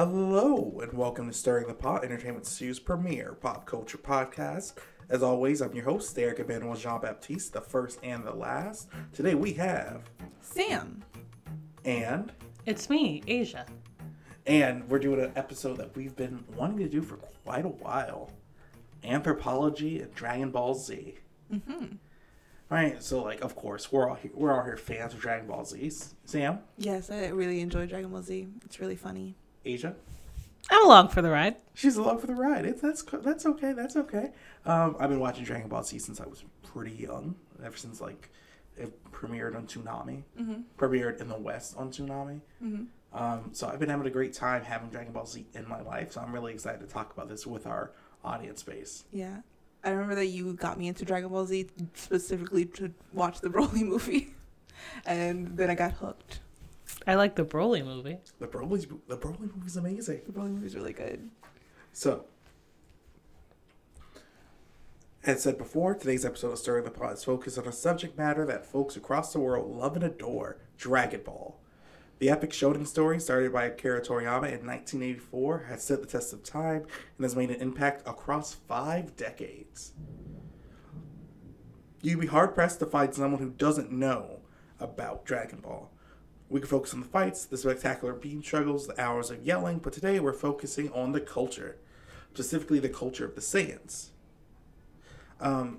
Hello, and welcome to Stirring the Pot, Entertainment Stu's premier pop culture podcast. As always, I'm your host, Eric Emmanuel Jean Baptiste, the first and the last. Today we have Sam. and It's me, Asia. and we're doing an episode that we've been wanting to do for quite a while: anthropology and Dragon Ball Z. Mm-hmm. Right, so like, of course, we're all here, we're all here fans of Dragon Ball Z. Sam, Yes, I really enjoy Dragon Ball Z. It's really funny. Asia. I'm along for the ride. She's along for the ride. It's that's that's okay. That's okay. Um, I've been watching Dragon Ball Z since I was pretty young. Ever since like it premiered on Toonami, Mm-hmm. premiered in the West on Toonami. Mm-hmm. Um, so I've been having a great time having Dragon Ball Z in my life. So I'm really excited to talk about this with our audience base. Yeah. I remember that you got me into Dragon Ball Z specifically to watch the Broly movie. and then I got hooked. I like the Broly movie. The Broly's the Broly movie's amazing. The Broly movie is really good. So, as said before, today's episode of Stirring the Pot is focused on a subject matter that folks across the world love and adore Dragon Ball. The epic shonen story, started by Akira Toriyama in 1984, has stood the test of time and has made an impact across five decades. You'd be hard pressed to find someone who doesn't know about Dragon Ball. We can focus on the fights, the spectacular beam struggles, the hours of yelling, but today we're focusing on the culture, specifically the culture of the Saiyans. Um,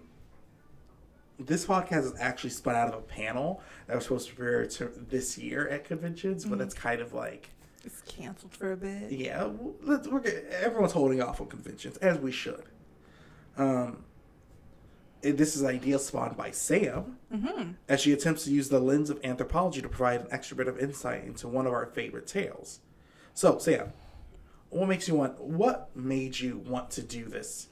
this podcast is actually spun out of a panel that was supposed to premiere to this year at conventions, but that's kind of like, It's canceled for a bit. yeah, let's, we're, everyone's holding off on conventions, as we should. Um, this is an idea spawned by Sam, Mm-hmm. as she attempts to use the lens of anthropology to provide an extra bit of insight into one of our favorite tales. So, Sam, what makes you want? What made you want to do this,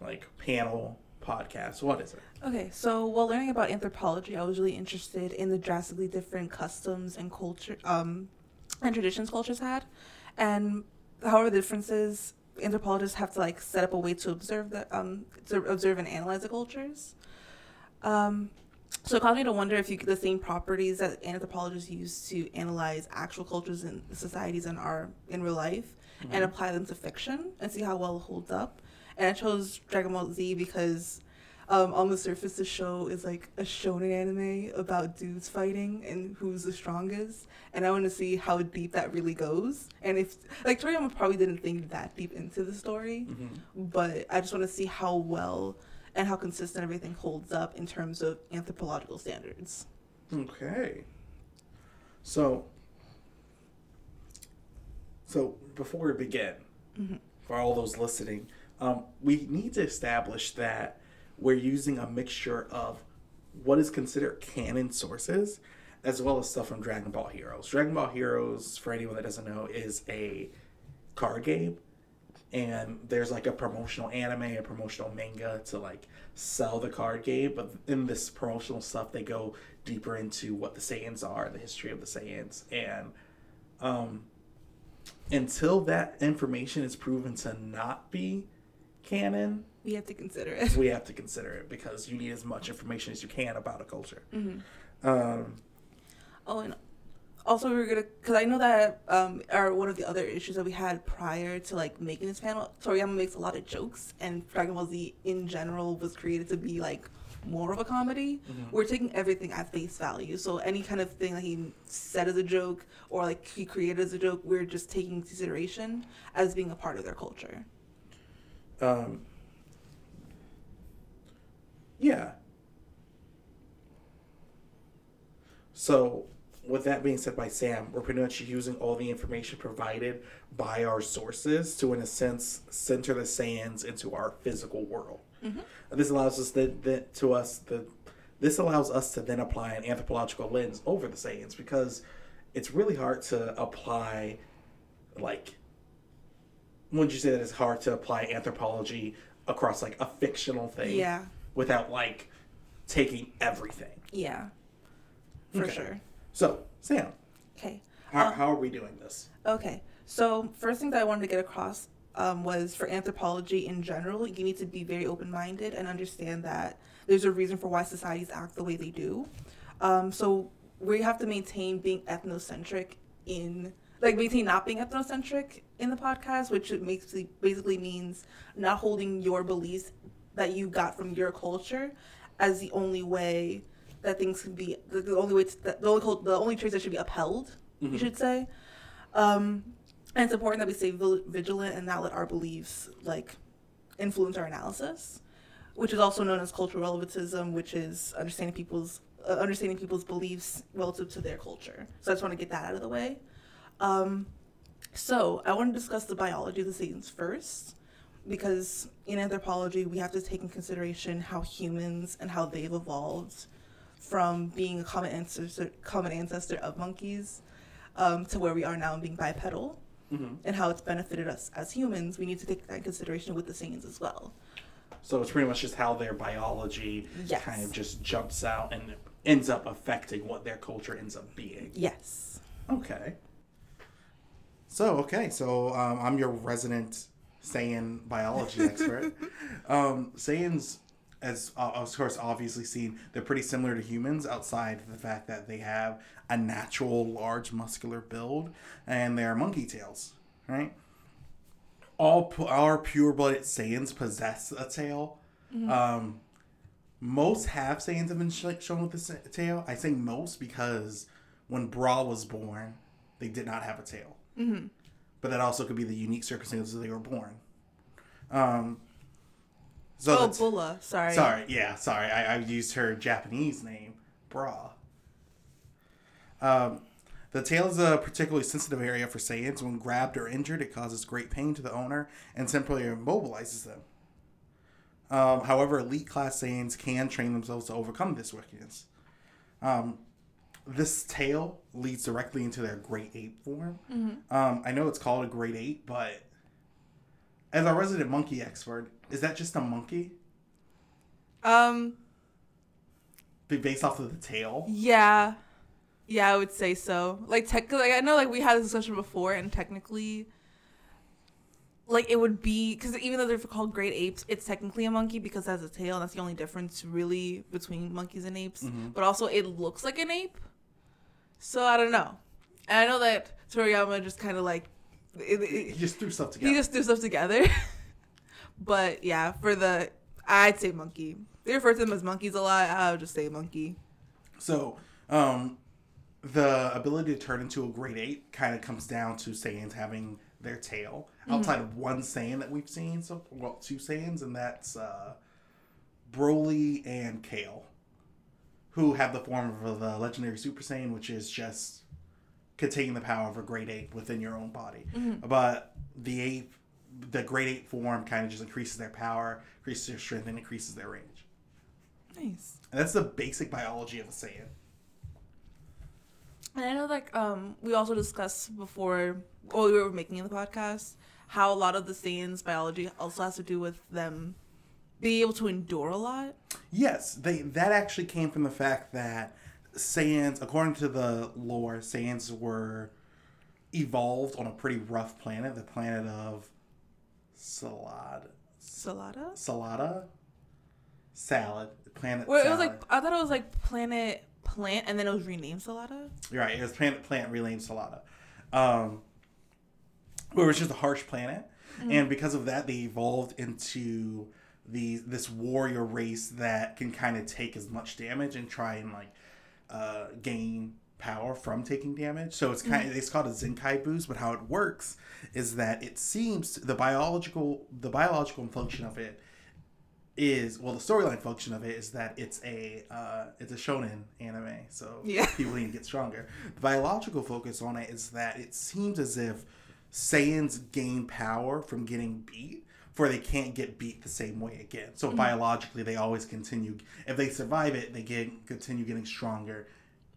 like panel podcast? What is it? Okay, so while learning about anthropology, I was really interested in the drastically different customs and culture, um, and traditions cultures had, and however the differences anthropologists have to like set up a way to observe the um to observe and analyze the cultures. Um, so it caused me to wonder if you the same properties that anthropologists use to analyze actual cultures and societies in our in real life and apply them to fiction and see how well it holds up. And I chose Dragon Ball Z because um, on the surface the show is like a shonen anime about dudes fighting and who's the strongest. And I want to see how deep that really goes. And if like Toriyama probably didn't think that deep into the story, Mm-hmm. but I just want to see how well and how consistent everything holds up in terms of anthropological standards. Okay. So, so before we begin, Mhm. for all those listening, um, we need to establish that we're using a mixture of what is considered canon sources as well as stuff from Dragon Ball Heroes. Dragon Ball Heroes, for anyone that doesn't know, is a card game. And there's like a promotional anime, a promotional manga to like sell the card game. But in this promotional stuff, they go deeper into what the Saiyans are, the history of the Saiyans. And um, until that information is proven to not be canon, We have to consider it. we have to consider it because you need as much information as you can about a culture. Mhm. Um, Oh, and also we were gonna, cause I know that um, are one of the other issues that we had prior to like making this panel. Toriyama makes a lot of jokes, and Dragon Ball Z in general was created to be like more of a comedy. Mhm. We're taking everything at face value, so any kind of thing that he said as a joke or like he created as a joke, we're just taking consideration as being a part of their culture. um, yeah. So, with that being said by Sam, we're pretty much using all the information provided by our sources to, in a sense, center the Saiyans into our physical world. Mhm. This allows us that, that to us the this allows us to then apply an anthropological lens over the Saiyans because it's really hard to apply like wouldn't you say that it's hard to apply anthropology across like a fictional thing Yeah, without like taking everything yeah, for Okay. sure. So sam Okay. how, Uh, how are we doing this Okay, so first thing that I wanted to get across um, was for anthropology in general, you need to be very open minded and understand that there's a reason for why societies act the way they do. Um, so we have to maintain being ethnocentric in like basically not being ethnocentric in the podcast, which it makes basically means not holding your beliefs that you got from your culture as the only way that things can be the, the only way to, the only cult- the only traits that should be upheld. Mhm. You should say. Um, and it's important that we stay vigilant and not let our beliefs like influence our analysis, which is also known as cultural relativism, which is understanding people's uh, understanding people's beliefs relative to their culture. So I just want to get that out of the way. Um, so I want to discuss the biology of the Saiyans first, because in anthropology we have to take in consideration how humans and how they've evolved from being a common ancestor, common ancestor of monkeys, um, to where we are now being bipedal hmm and how it's benefited us as humans, we need to take that in consideration with the Saiyans as well. So it's pretty much just how their biology Yes. kind of just jumps out and ends up affecting what their culture ends up being. Yes. Okay. So okay, so um, I'm your resident Saiyan biology expert. um, Saiyans, as uh, of course obviously seen, they're pretty similar to humans outside the fact that they have a natural large muscular build and they're monkey tails, right? All pu- our pure-blooded Saiyans possess a tail. Um, most have Saiyans have been sh- shown with this tail. I say most because when Bra was born, they did not have a tail. Mm-hmm. But that also could be the unique circumstances they were born. Um, so oh, Bulla. Sorry. sorry, yeah, sorry, I, I used her Japanese name, Bra. Um, the tail is a particularly sensitive area for Saiyans. When grabbed or injured, it causes great pain to the owner and temporarily immobilizes them. Um, however, elite class Saiyans can train themselves to overcome this weakness. Um, this tail leads directly into their great ape form. Um, I know it's called a great ape, but as our resident monkey expert, is that just a monkey Um. Based off of the tail? Yeah. Yeah, I would say so. Like technically, like, I know like we had this discussion before, and technically, like it would be because even though they're called great apes, it's technically a monkey because it has a tail. And that's the only difference really between monkeys and apes. But also, it looks like an ape. So I don't know. And I know that Toriyama just kind of like it, He it, just threw stuff together. he just threw stuff together. but yeah, for the I'd say monkey. They refer to them as monkeys a lot. I would just say monkey. So, um, the ability to turn into a great ape kind of comes down to Saiyans having their tail. Outside of one Saiyan that we've seen, so well, two Saiyans, and that's uh, Broly and Kale, who have the form of the legendary Super Saiyan, which is just containing the power of a great ape within your own body. But the ape, the great ape form, kind of just increases their power, increases their strength, and increases their range. Nice. And that's the basic biology of a Saiyan. And I know like um we also discussed before while we were making the podcast how a lot of the Saiyans biology also has to do with them being able to endure a lot. Yes, they that actually came from the fact that Saiyans, according to the lore, Saiyans were evolved on a pretty rough planet, the planet of Salad, Salada? Salada, Salad, planet. Well, it was like I thought it was like planet plant and then it was renamed Salada. You're right. It was planet plant renamed Salada. Um, where it was just a harsh planet, and because of that, they evolved into the this warrior race that can kind of take as much damage and try and like uh, gain power from taking damage. So it's kind of it's called a Zenkai boost, but how it works is that it seems the biological the biological function of it is well the storyline function of it is that it's a uh, it's a shonen anime so Yeah. people need to get stronger the biological focus on it is that it seems as if Saiyans gain power from getting beat for they can't get beat the same way again. So biologically they always continue if they survive it they get continue getting stronger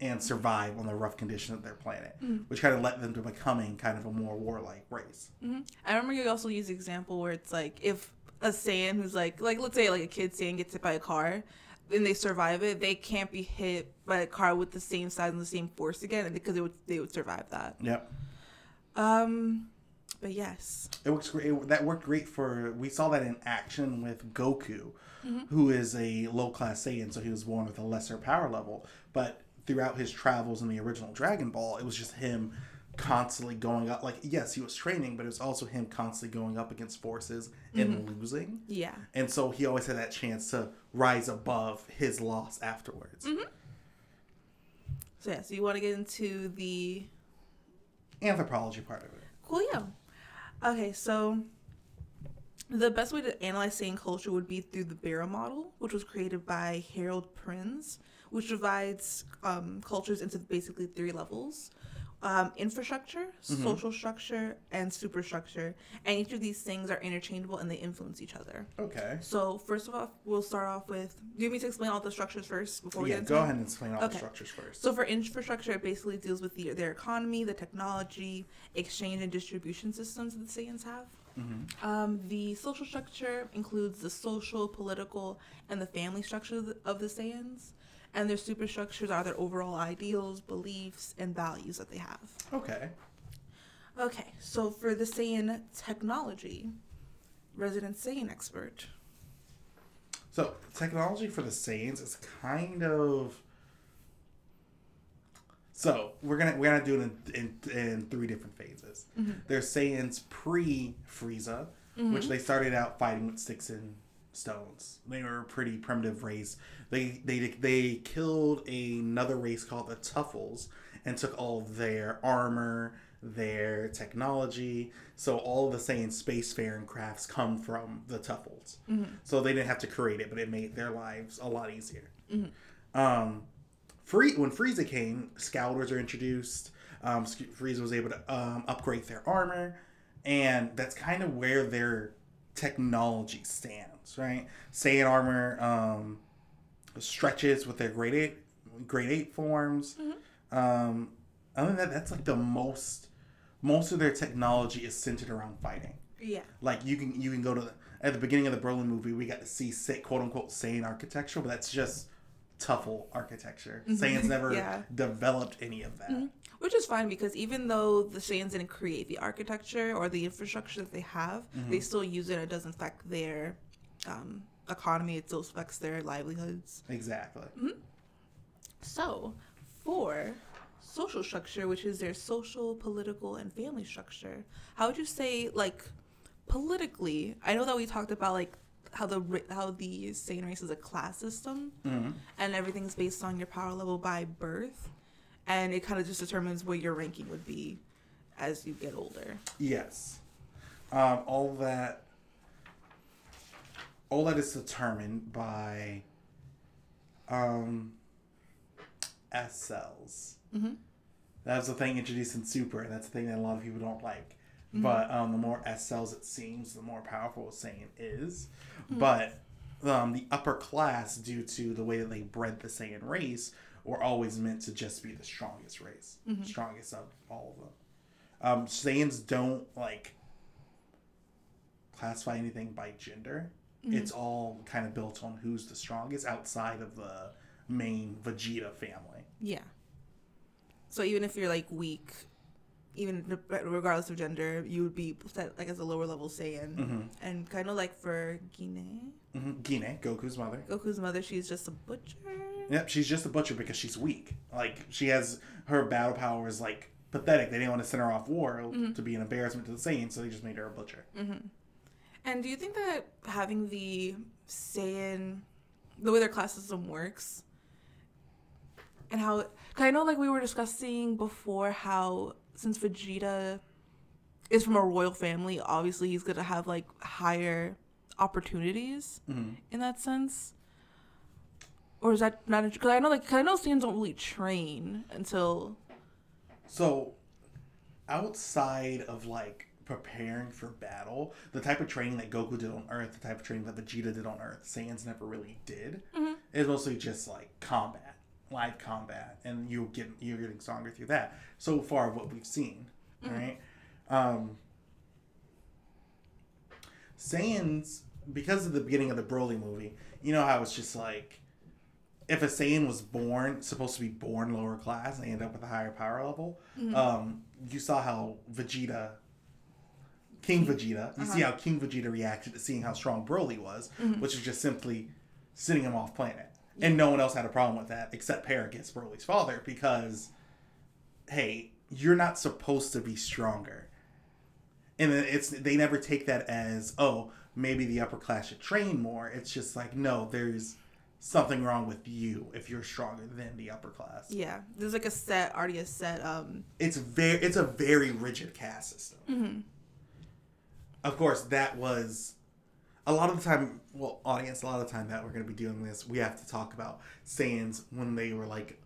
and survive on the rough conditions of their planet which kind of led them to becoming kind of a more warlike race. Hmm I remember you also used the example where it's like if a Saiyan who's like like let's say like a kid Saiyan gets hit by a car and they survive it, they can't be hit by a car with the same size and the same force again because they would they would survive that. yep. Um, but yes, It works great. It, that worked great for. We saw that in action with Goku, mm-hmm. who is a low class Saiyan, so he was born with a lesser power level. But throughout his travels in the original Dragon Ball, it was just him constantly going up. Like, yes, he was training, but it was also him constantly going up against forces and mm-hmm. losing. Yeah. And so he always had that chance to rise above his loss afterwards. Mm-hmm. So yeah, so you want to get into the Anthropology part of it. Cool, yeah. Okay, so the best way to analyze Saiyan culture would be through the barrel model, which was created by Harald Prins, which divides um, cultures into basically three levels. Um, infrastructure, social structure, and superstructure. And each of these things are interchangeable and they influence each other. Okay. So, first of all, we'll start off with. Do you want me to explain all the structures first before we yeah, go ahead and explain all the structures first. So for infrastructure, it basically deals with the, their economy, the technology, exchange and distribution systems that the Saiyans have. Um, the social structure includes the social, political, and the family structure of the, of the Saiyans. And their superstructures are their overall ideals, beliefs, and values that they have. okay. Okay, so for the Saiyan technology, resident Saiyan expert. So technology for the Saiyans is kind of. So we're gonna we're gonna do it in, in, in three different phases. Mm-hmm. There's Saiyans pre Frieza, which mm-hmm. they started out fighting with sticks and stones. They were a pretty primitive race. They they they killed another race called the Tuffles and took all their armor, their technology. So all of the same spacefaring crafts come from the Tuffles. So they didn't have to create it, but it made their lives a lot easier. Um, Free when Frieza came, Scouters are introduced. Um, Frieza was able to um, upgrade their armor, and that's kind of where their technology stands, right? Saiyan armor um, stretches with their great ape, great ape forms. Um, other than that, that's like the most. Most of their technology is centered around fighting. Yeah. Like you can you can go to the, at the beginning of the Broly movie, we got to see say, quote unquote Saiyan architecture, but that's just Tuffle architecture. Saiyans never Yeah. developed any of that. Which is fine because even though the Saiyans didn't create the architecture or the infrastructure that they have, mm-hmm. they still use it. It doesn't affect their um, economy. It still affects their livelihoods. Exactly. Mm-hmm. So, for social structure, which is their social, political, and family structure, how would you say, like, politically? I know that we talked about like how the how the Saiyan race is a class system, mm-hmm. and everything's based on your power level by birth, and it kind of just determines what your ranking would be as you get older. Yes. Um, all that. All that is determined by. Um. S cells. Mm-hmm. That's the thing introduced in Super, and that's the thing that a lot of people don't like. But um, the more S cells it seems, the more powerful a Saiyan is. But um, the upper class, due to the way that they bred the Saiyan race, were always meant to just be the strongest race, strongest of all of them. Um, Saiyans don't like classify anything by gender. It's all kind of built on who's the strongest outside of the main Vegeta family. Yeah. So even if you're like weak, even regardless of gender, you would be set like as a lower level Saiyan, and kind of like for Gine, hmm Gine, Goku's mother. Goku's mother, she's just a butcher. Yep, she's just a butcher because she's weak. Like she has her battle power is like pathetic. They didn't want to send her off war mm-hmm. to be an embarrassment to the Saiyans, so they just made her a butcher. Mm-hmm. And do you think that having the Saiyan, the way their class system works, and how, cause I know like we were discussing before how since Vegeta is from a royal family, obviously he's gonna have like higher opportunities mm-hmm. in that sense. Or is that not? Because I know like 'cause I know Saiyans don't really train until So, outside of like preparing for battle, the type of training that Goku did on Earth, the type of training that Vegeta did on Earth, Saiyans never really did. It's mostly just like combat, live combat, and you get you're getting stronger through that. So far, what we've seen, right? Um, Saiyans, because of the beginning of the Broly movie, you know how it's just like if a Saiyan was born supposed to be born lower class and they end up with a higher power level, mm-hmm. um, you saw how Vegeta, King Vegeta, you see uh-huh. how King Vegeta reacted to seeing how strong Broly was, mm-hmm. which is just simply sitting him off planet. And no one else had a problem with that except Paragus, Broly's father, because hey, you're not supposed to be stronger. And it's they never take that as, oh, maybe the upper class should train more. It's just like, no, there's something wrong with you if you're stronger than the upper class. Yeah, there's like a set already a set. Um, It's very it's a very rigid caste system. Of course, that was a lot of the time. Well, audience, a lot of the time that we're going to be doing this, we have to talk about Saiyans when they were like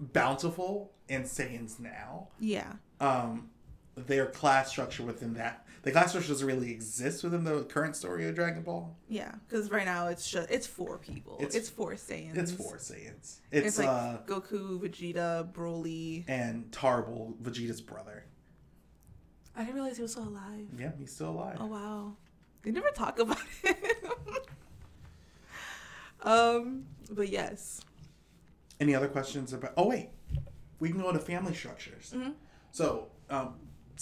bountiful and Saiyans now. yeah, Um, their class structure within that the class structure doesn't really exist within the current story of Dragon Ball. yeah, because right now it's just it's four people. It's- It's, four Saiyans. It's four Saiyans. It's, It's, like uh Goku, Vegeta, Broly. and Tarble, Vegeta's brother. I didn't realize he was still alive. Yeah, he's still alive. Oh wow, they never talk about it. um, but yes. Any other questions about? Oh wait, we can go to family structures. Mhm. So, um,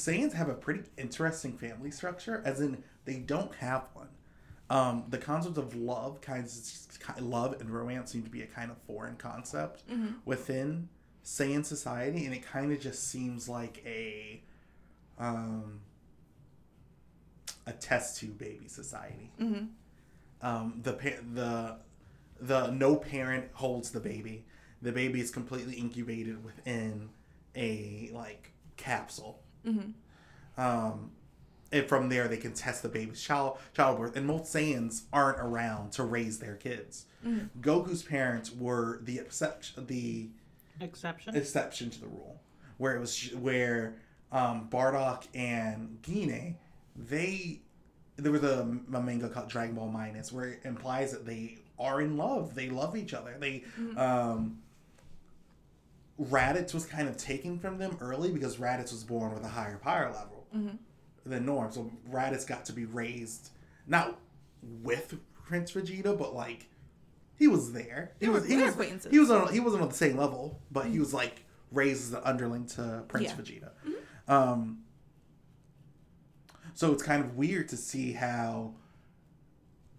Saiyans have a pretty interesting family structure, as in they don't have one. Um, the concept of love, kinds of, love and romance, seem to be a kind of foreign concept within Saiyan society, and it kind of just seems like a um, a test tube baby society. hmm Um, the the the no parent holds the baby. The baby is completely incubated within a like capsule. Hmm Um, and from there they can test the baby's child childbirth. And most Saiyans aren't around to raise their kids. Goku's parents were the exception, the Exception. exception to the rule, where it was where um, Bardock and Gine, they there was a, a manga called Dragon Ball Minus where it implies that they are in love. They love each other. They um, Raditz was kind of taken from them early because Raditz was born with a higher power level than Norm. So Raditz got to be raised not with Prince Vegeta, but like he was there. He was, he was acquaintances. He was on he wasn't on the same level, but he was like raised as an underling to Prince Yeah. Vegeta. Um, so it's kind of weird to see how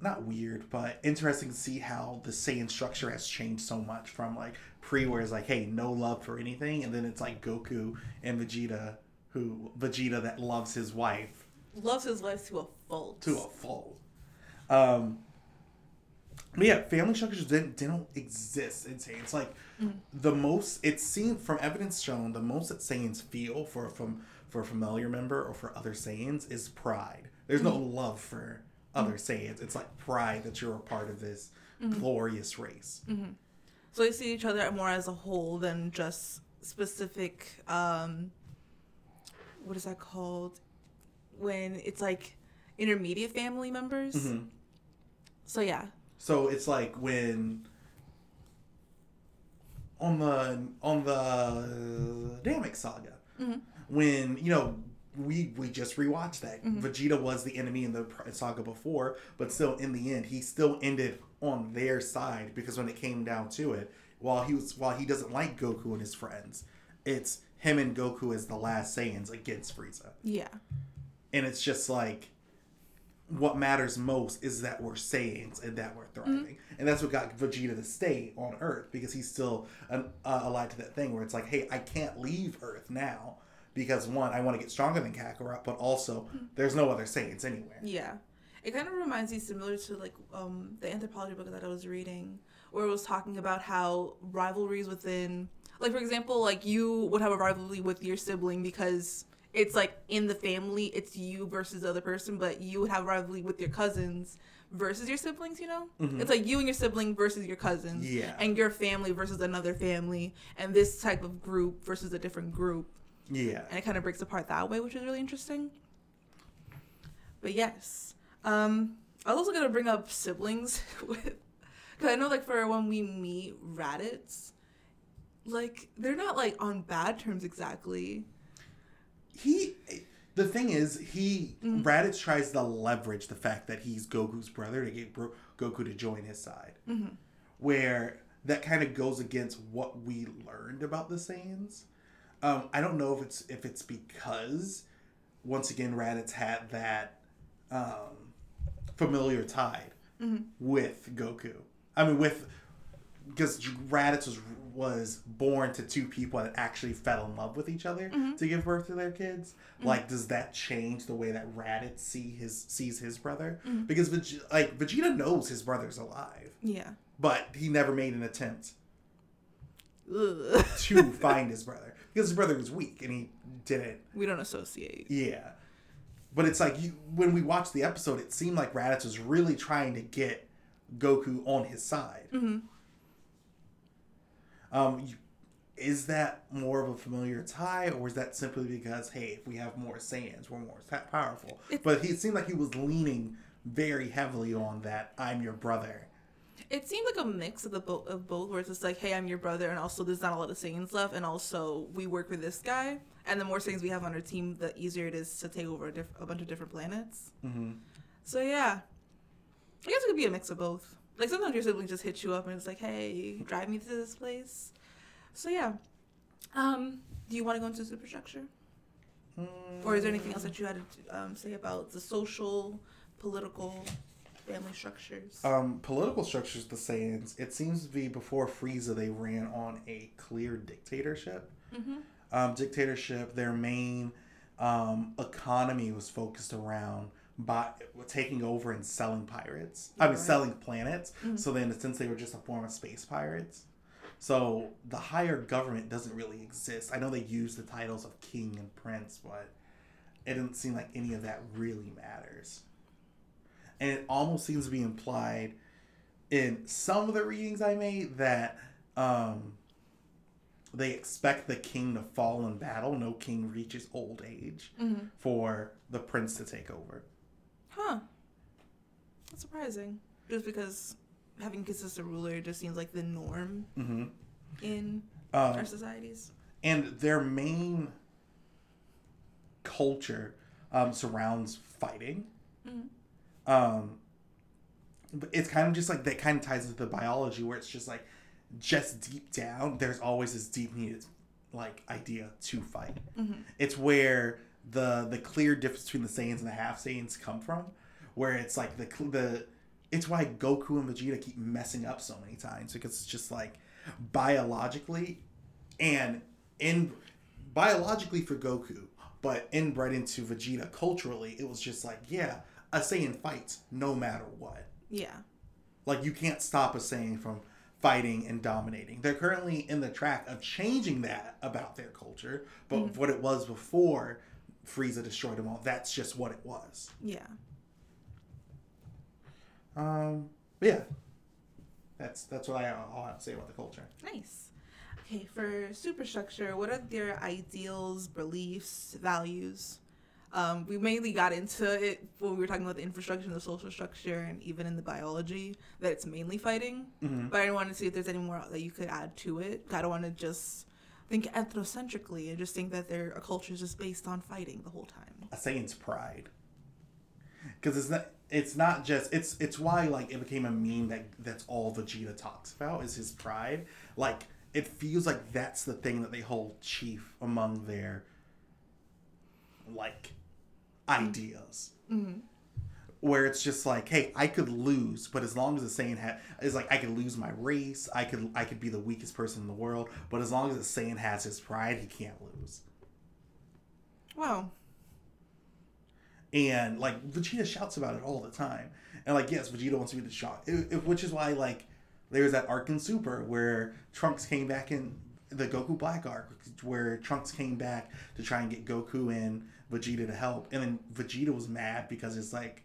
not weird, but interesting to see how the Saiyan structure has changed so much from like pre where it's like, hey, no love for anything, and then it's like Goku and Vegeta who Vegeta that loves his wife Loves his life to a fault. to a fault. Um, but yeah, family structures didn't, didn't exist in Saiyans. It's like the most it seen from evidence shown the most that Saiyans feel for from for a familiar member or for other Saiyans is pride. There's no love for other Saiyans. It's like pride that you're a part of this glorious race. So they see each other more as a whole than just specific. Um, what is that called? When it's like intermediate family members. Mhm. So yeah. So it's like when on the on the Namek saga, when you know we we just rewatched that. Mm-hmm. Vegeta was the enemy in the saga before, but still in the end he still ended on their side because when it came down to it, while he was while he doesn't like Goku and his friends, it's him and Goku as the last Saiyans against Frieza. Yeah. and it's just like what matters most is that we're Saiyans and that we're thriving, mm-hmm. and that's what got Vegeta to stay on Earth because he's still an, uh, alive to that thing where it's like, hey, I can't leave Earth now because one, I want to get stronger than Kakarot, but also there's no other Saiyans anywhere. Yeah. It kind of reminds me similar to like um, the anthropology book that I was reading, where it was talking about how rivalries within, like for example, like you would have a rivalry with your sibling because it's like in the family, it's you versus the other person, but you would have rivalry with your cousins versus your siblings. You know, it's like you and your sibling versus your cousins, Yeah. and your family versus another family, and this type of group versus a different group Yeah, and it kind of breaks apart that way, which is really interesting. But yes, um, I was also gonna bring up siblings with, because I know like for when we meet Raditz, like they're not like on bad terms exactly. he. The thing is, he Raditz tries to leverage the fact that he's Goku's brother to get Bro- Goku to join his side. where that kind of goes against what we learned about the Saiyans. Um, I don't know if it's if it's because once again Raditz had that um, familiar tide with Goku. I mean with because Raditz was was born to two people that actually fell in love with each other to give birth to their kids. Like, does that change the way that Raditz see his sees his brother? Because like Vegeta knows his brother's alive, Yeah. but he never made an attempt Ugh. to find his brother because his brother was weak and he didn't. we don't associate. Yeah, but it's like you when we watched the episode, it seemed like Raditz was really trying to get Goku on his side. Mm-hmm. Um, you, is that more of a familiar tie, or is that simply because hey, if we have more Saiyans, we're more powerful? It- but he seemed like he was leaning very heavily on that "I'm your brother." It seemed like a mix of the bo- of both, where it's just like, hey, I'm your brother, and also there's not a lot of Saiyans left, and also we work with this guy, and the more Saiyans we have on our team, the easier it is to take over a, diff- a bunch of different planets. hmm So yeah, I guess it could be a mix of both. Like sometimes your siblings just hit you up and it's like, hey, drive me to this place. So yeah, um, do you want to go into superstructure, or is there anything else that you had to um, say about the social, political, family structures? Um, political structures, the Saiyans. It seems to be before Frieza, they ran on a clear dictatorship. mm-hmm. um, dictatorship, their main um, economy was focused around by taking over and selling pirates. I mean, Right. selling planets. Mhm. So then, since they were just a form of space pirates, so the higher government doesn't really exist. I know they use the titles of king and prince, but it doesn't seem like any of that really matters. And it almost seems to be implied in some of the readings I made that um, they expect the king to fall in battle. No king reaches old age Mm-hmm. for the prince to take over. Huh. That's surprising. Just because having a consistent ruler just seems like the norm hmm in Um, our societies. and their main culture um, surrounds fighting. Mhm. Um, but it's kind of just like that kind of ties into the biology where it's just like just deep down there's always this deep needed like idea to fight. Mhm. It's where the the clear difference between the Saiyans and the half Saiyans come from, where it's like the the it's why Goku and Vegeta keep messing up so many times because it's just like biologically and in biologically for Goku, but inbred into Vegeta culturally, it was just like, yeah, a Saiyan fights no matter what. Yeah. Like you can't stop a Saiyan from fighting and dominating. They're currently in the track of changing that about their culture, but what it was before Frieza destroyed them all, that's just what it was. Yeah. Um, but yeah, that's that's what I all have to say about the culture. Nice. Okay, for superstructure, what are their ideals, beliefs, values? Um, we mainly got into it when we were talking about the infrastructure and the social structure, and even in the biology that it's mainly fighting. hmm But I want to see if there's any more that you could add to it. I don't want to just think ethnocentrically and just think that their culture is just based on fighting the whole time. A Saiyan's pride, because it's not it's not just it's it's why like it became a meme that that's all Vegeta talks about is his pride. Like it feels like that's the thing that they hold chief among their like ideas. Mm-hmm. Where it's just like, hey, I could lose, but as long as the Saiyan had, is like I could lose my race, I could I could be the weakest person in the world, but as long as the Saiyan has his pride, he can't lose. Wow. and like Vegeta shouts about it all the time. And like, yes, Vegeta wants to be the shot, it, it- which is why like there's that arc in Super where Trunks came back in the Goku Black arc, where Trunks came back to try and get Goku and Vegeta to help, and then Vegeta was mad because it's like,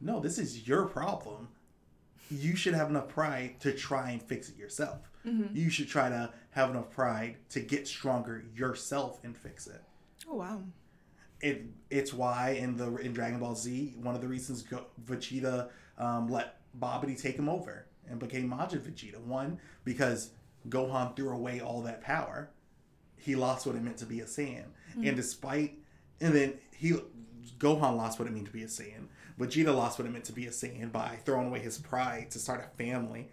no, this is your problem. You should have enough pride to try and fix it yourself. You should try to have enough pride to get stronger yourself and fix it. Oh wow. it it's why in the in Dragon Ball Z one of the reasons Go, Vegeta um, let Babidi take him over and became Majin Vegeta. One because Gohan threw away all that power. He lost what it meant to be a Saiyan. And despite and then he Gohan lost what it meant to be a Saiyan Vegeta lost what it meant to be a Saiyan by throwing away his pride to start a family.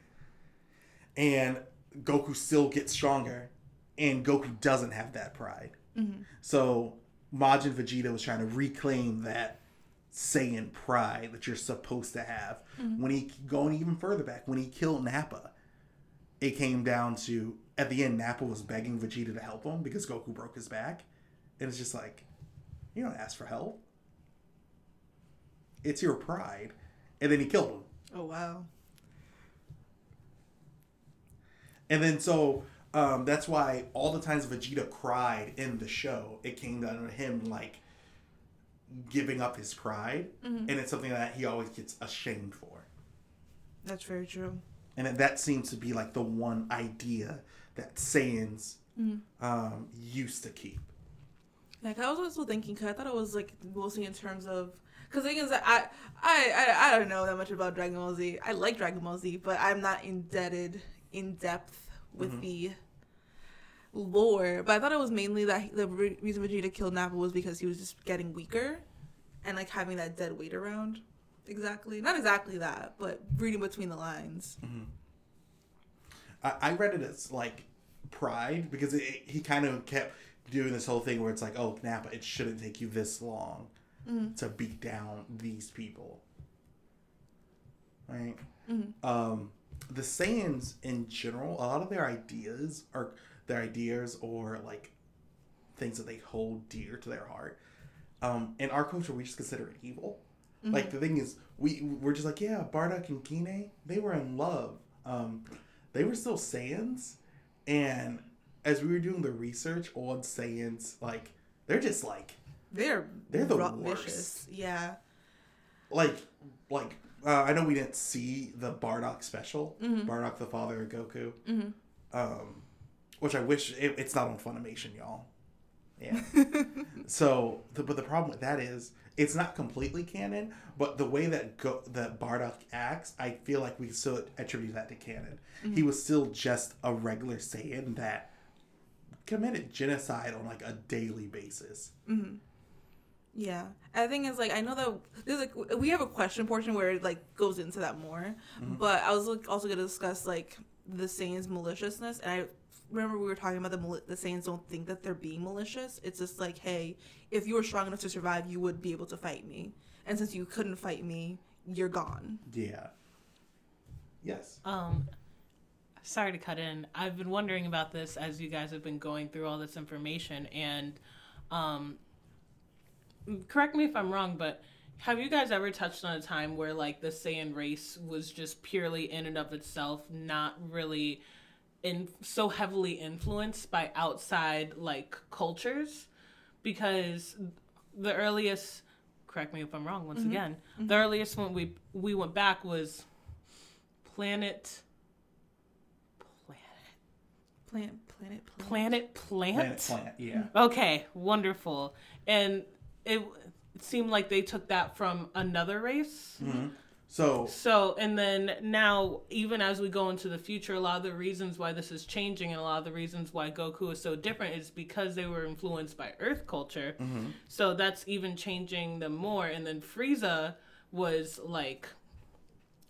And Goku still gets stronger and Goku doesn't have that pride. Mm-hmm. So Majin Vegeta was trying to reclaim that Saiyan pride that you're supposed to have. Mm-hmm. When he going even further back, when he killed Nappa, it came down to at the end Nappa was begging Vegeta to help him because Goku broke his back, and it's just like, you don't ask for help. It's your pride, and then he killed him. Oh wow. And then so um, that's why all the times Vegeta cried in the show, it came down to him like giving up his pride, and it's something that he always gets ashamed for. That's very true. And that- seems to be like the one idea that Saiyans um, used to keep. Like I was also thinking, cause I thought it was like mostly in terms of, cause thing is I, I, I, I don't know that much about Dragon Ball Z. I like Dragon Ball Z, but I'm not indebted in depth with mm-hmm. the lore. But I thought it was mainly that the re- reason Vegeta killed Nappa was because he was just getting weaker, and like having that dead weight around. Exactly, not exactly that, but reading between the lines. Mm-hmm. I, I read it as like pride because it, it- he kind of kept doing this whole thing where it's like, oh, Nappa, it shouldn't take you this long to beat down these people. Right? Um, the Saiyans in general, a lot of their ideas are their ideas or like things that they hold dear to their heart. Um, in our culture, we just consider it evil. Like the thing is, we we're just like, yeah, Bardock and Gine, they were in love. Um, they were still Saiyans, and as we were doing the research on Saiyans, like they're just like They're They're the worst. vicious. Yeah. like like uh, I know we didn't see the Bardock special, Bardock the father of Goku, um, which I wish it, it's not on Funimation, y'all. Yeah. so, the, but the problem with that is it's not completely canon, but the way that Go, that Bardock acts, I feel like we still attribute that to canon. He was still just a regular Saiyan that committed genocide on like a daily basis. Yeah, and the thing is, like, I know that there's like we have a question portion where it like goes into that more, but I was like, also gonna discuss like the Saiyans' maliciousness, and I remember we were talking about the mali- the Saiyans don't think that they're being malicious. It's just like, hey, if you were strong enough to survive, you would be able to fight me, and since you couldn't fight me, you're gone. Yeah. Yes. Um, sorry to cut in. I've been wondering about this as you guys have been going through all this information, and um, correct me if I'm wrong, but have you guys ever touched on a time where like the Saiyan race was just purely in and of itself, not really in so heavily influenced by outside like cultures? Because the earliest, correct me if I'm wrong, once again, the earliest one we we went back was planet planet Planet, planet, planet. planet plant. Planet Plant. Yeah. Okay, wonderful. And it, it seemed like they took that from another race. Mm-hmm. So So, and then now, even as we go into the future, a lot of the reasons why this is changing and a lot of the reasons why Goku is so different is because they were influenced by Earth culture. Mm-hmm. So that's even changing them more. And then Frieza was like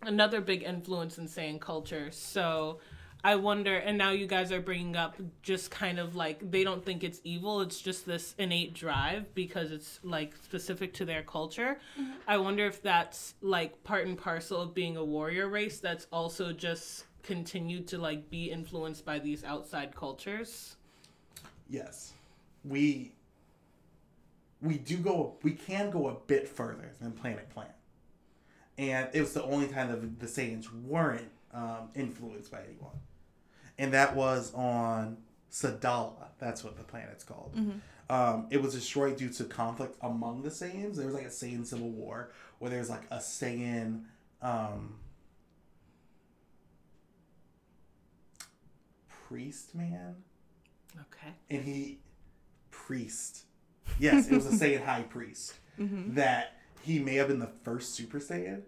another big influence in Saiyan culture. So I wonder, and now you guys are bringing up just kind of like they don't think it's evil, it's just this innate drive because it's like specific to their culture. Mm-hmm. I wonder if that's like part and parcel of being a warrior race that's also just continued to like be influenced by these outside cultures. yes, we we do go. We can go a bit further than Planet Plant, and it was the only time that the Saiyans weren't um, influenced by anyone, and that was on Sadala. That's what the planet's called. Um, it was destroyed due to conflict among the Saiyans. There was like a Saiyan civil war where there's like a Saiyan. Um, priest man Okay. and he priest yes it was a saiyan high priest that he may have been the first super saiyan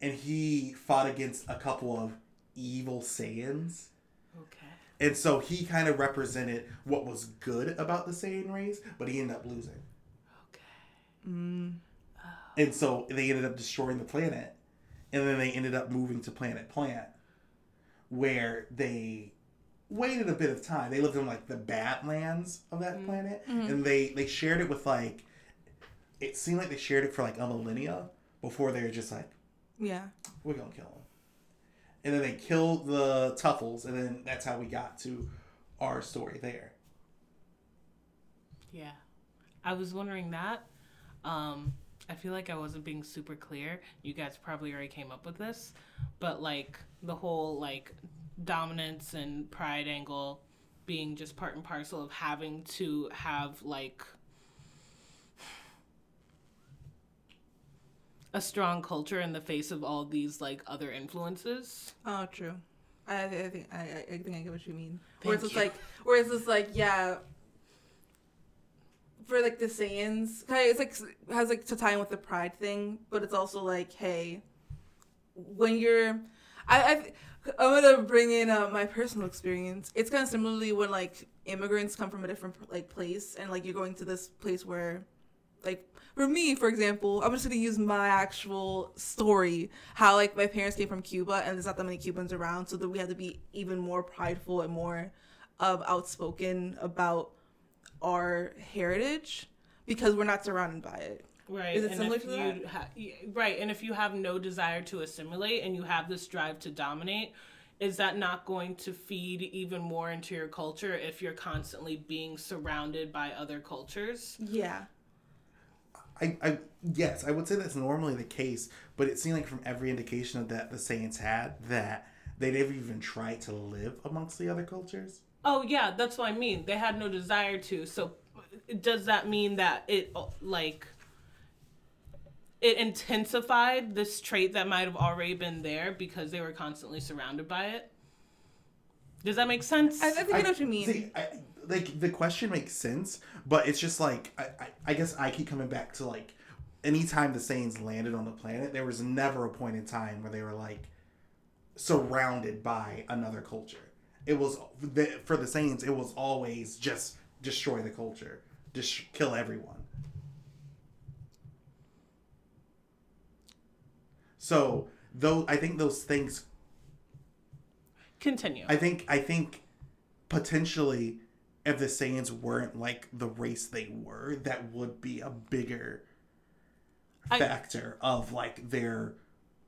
and he fought against a couple of evil saiyans. Okay. and so he kind of represented what was good about the saiyan race but he ended up losing. Okay. Mm. and so they ended up destroying the planet. And then they ended up moving to planet plant where they waited a bit of time. They lived in like the badlands of that mm. planet. Mm-hmm. And they they shared it with like it seemed like they shared it for like a millennia before they were just like Yeah. we're gonna kill him and then they kill the Tuffles, and then that's how we got to our story there. Yeah. I was wondering that. Um, I feel like I wasn't being super clear. You guys probably already came up with this, but like the whole like dominance and pride angle being just part and parcel of having to have like a strong culture in the face of all these like other influences. Oh, true. I, I think I, I think I get what you mean. Where it's just like, where it's just like, yeah. For like the Saiyans, it's like has like to tie in with the pride thing, but it's also like, hey, when you're, I, I I'm gonna bring in uh, my personal experience. It's kind of similarly when like immigrants come from a different like place, and like you're going to this place where, like for me, for example, I'm just gonna use my actual story. How like my parents came from Cuba, and there's not that many Cubans around, so that we had to be even more prideful and more um, outspoken about our heritage because we're not surrounded by it. Right. Is it and similar if to that? ha- right, and if you have no desire to assimilate and you have this drive to dominate, is that not going to feed even more into your culture if you're constantly being surrounded by other cultures? Yeah. I, I yes, I would say that's normally the case, but it seemed like from every indication that the Saiyans had that they never even tried to live amongst the other cultures. Oh yeah, that's what I mean. They had no desire to. So does that mean that it like it intensified this trait that might have already been there because they were constantly surrounded by it? Does that make sense? I, I think I know what you mean. See, I, like the question makes sense, but it's just like I, I, I guess I keep coming back to like anytime the Saiyans landed on the planet, there was never a point in time where they were like surrounded by another culture. It was the, for the Saiyans. It was always just destroy the culture, just kill everyone. So though I think those things Continue. I think I think potentially if the Saiyans weren't like the race they were, that would be a bigger I- factor of like their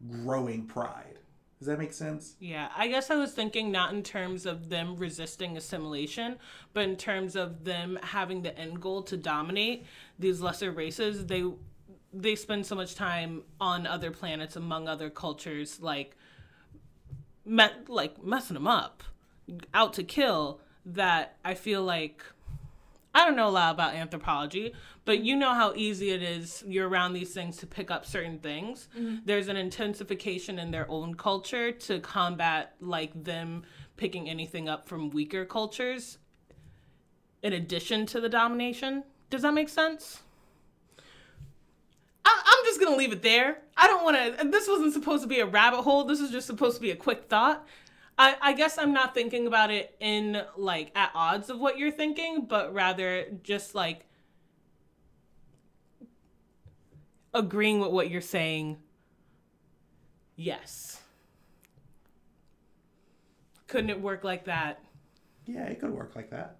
growing pride. Does that make sense? Yeah, I guess I was thinking not in terms of them resisting assimilation, but in terms of them having the end goal to dominate these lesser races. They they spend so much time on other planets among other cultures, like me- like messing them up, out to kill. That I feel like I don't know a lot about anthropology, but you know how easy it is. You're around these things to pick up certain things. Mm-hmm. There's an intensification in their own culture to combat like them picking anything up from weaker cultures. In addition to the domination, does that make sense? I'm just gonna leave it there. I don't want to. This wasn't supposed to be a rabbit hole. This is just supposed to be a quick thought. I, I guess I'm not thinking about it in like at odds of what you're thinking, but rather just like agreeing with what you're saying. Yes. Couldn't it work like that Yeah, it could work like that.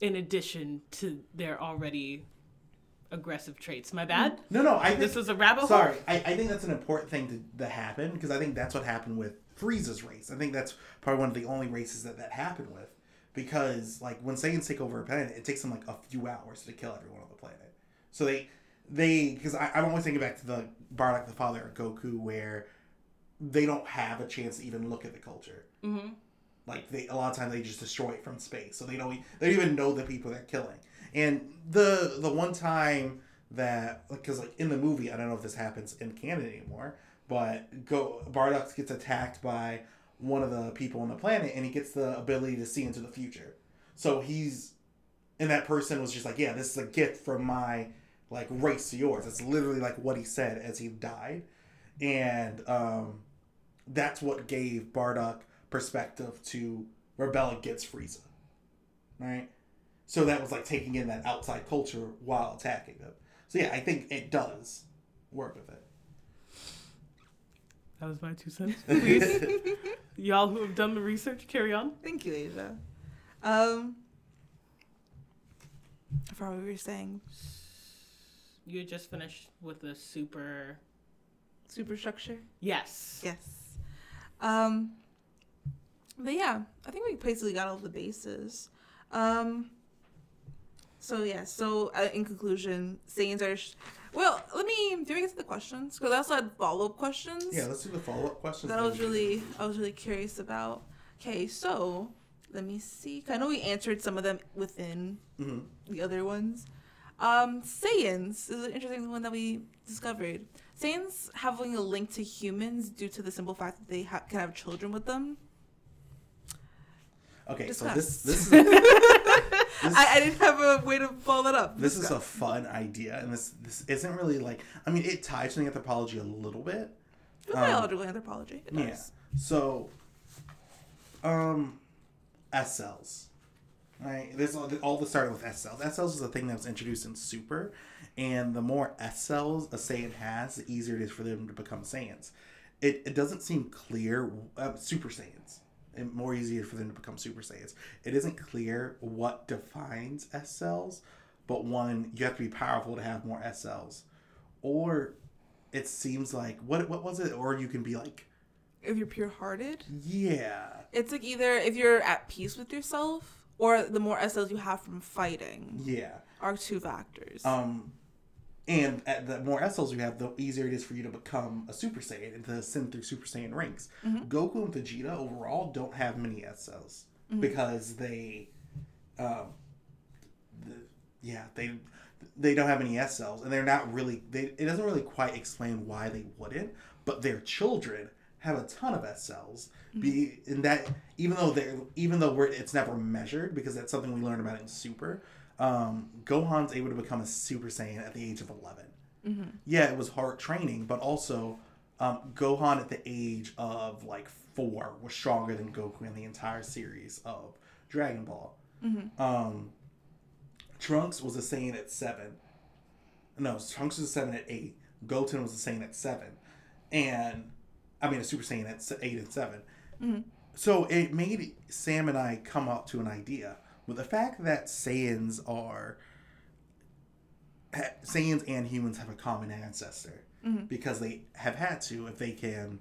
in addition to their already aggressive traits? My bad. No, no, I think, This is a rabbit hole. Sorry, I, I think that's an important thing to, to happen because I think that's what happened with Frieza's race. I think that's probably one of the only races that that happened with because like when Saiyans take over a planet, it takes them like a few hours to kill everyone on the planet. So they they because I'm always thinking back to the Bardock the father of Goku where they don't have a chance to even look at the culture. Mm-hmm. Like they a lot of times they just destroy it from space, so they don't they don't even know the people they're killing. And the the one time that because like in the movie, I don't know if this happens in canon anymore, but go Bardock gets attacked by one of the people on the planet, and he gets the ability to see into the future. So he's and that person was just like, yeah, this is a gift from my like race to yours. That's literally like what he said as he died, and um, that's what gave Bardock perspective to rebel against Frieza. Right? So that was like taking in that outside culture while attacking them. So yeah, I think it does work with it. That was my two cents. Please, y'all who have done the research, carry on. Thank you, Asia. Um, I forgot what we were saying. You had just finished with the super. Superstructure. Yes. Yes. Um, But yeah, I think we basically got all the bases. Um. So yeah. So uh, in conclusion, Saiyans are. Sh- well, let me. Do we get to the questions? Because I also had follow up questions. Yeah, let's do the follow up questions. that I was really I was really curious about. Okay, so let me see. I know we answered some of them within hmm the other ones. Um, Saiyans is an interesting one that we discovered. Saiyans having a link to humans due to the simple fact that they ha- can have children with them. Okay, so this this is this, I, I didn't have a way to follow that up. this is a fun idea, and this this isn't really like I mean it ties to the anthropology a little bit. It's um, biological anthropology. It Yeah. does. So, um, S cells. Right. This all, all this started with S cells. S cells is a thing that was introduced in Super, and the more S cells a Saiyan has, the easier it is for them to become Saiyans. It, it doesn't seem clear. Uh, Super Saiyans. And more easier for them to become Super Saiyans. It isn't clear what defines S cells, but one, you have to be powerful to have more S cells, or it seems like what what was it? Or you can be like If you're pure hearted, yeah. it's like either if you're at peace with yourself or the more S cells you have from fighting Yeah. are two factors. Um, and at the more S cells you have, the easier it is for you to become a Super Saiyan and to ascend through Super Saiyan ranks. Mm-hmm. Goku and Vegeta overall don't have many S cells mm-hmm. because they, um, the, yeah, they they don't have any S cells, and they're not really. They it doesn't really quite explain why they wouldn't, but their children have a ton of S cells. Mm-hmm. Be in that even though they're even though we're, it's never measured because that's something we learned about in Super. Um, Gohan's able to become a Super Saiyan at the age of 11 Yeah, it was hard training, but also um, Gohan at the age of like four was stronger than Goku in the entire series of Dragon Ball. Um, Trunks was a Saiyan at seven. No, Trunks was a seven at eight. Goten was a Saiyan at seven, and I mean a Super Saiyan at eight and 7 So it made Sam and I come up to an idea with the fact that Saiyans are Saiyans and humans have a common ancestor because they have had to if they can.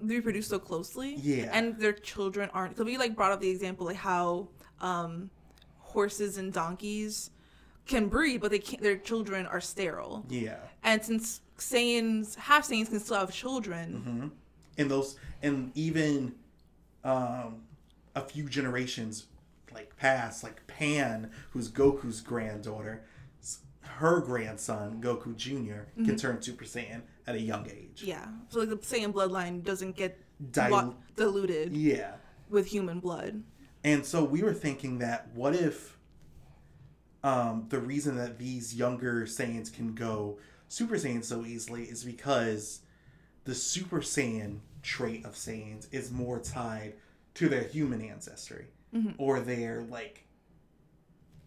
reproduce so closely. Yeah. And their children aren't. So we like brought up the example like how um, horses and donkeys can breed, but they can't. Their children are sterile. Yeah. And since Saiyans, half Saiyans can still have children. Mm-hmm. and those and even um a few generations like past like pan who's goku's granddaughter her grandson goku junior can turn super saiyan at a young age Yeah. So like the Saiyan bloodline doesn't get Dil- diluted yeah with human blood. and so we were thinking that what if um the reason that these younger saiyans can go super saiyan so easily is because the super saiyan trait of saiyans is more tied to their human ancestry Mm-hmm. or their like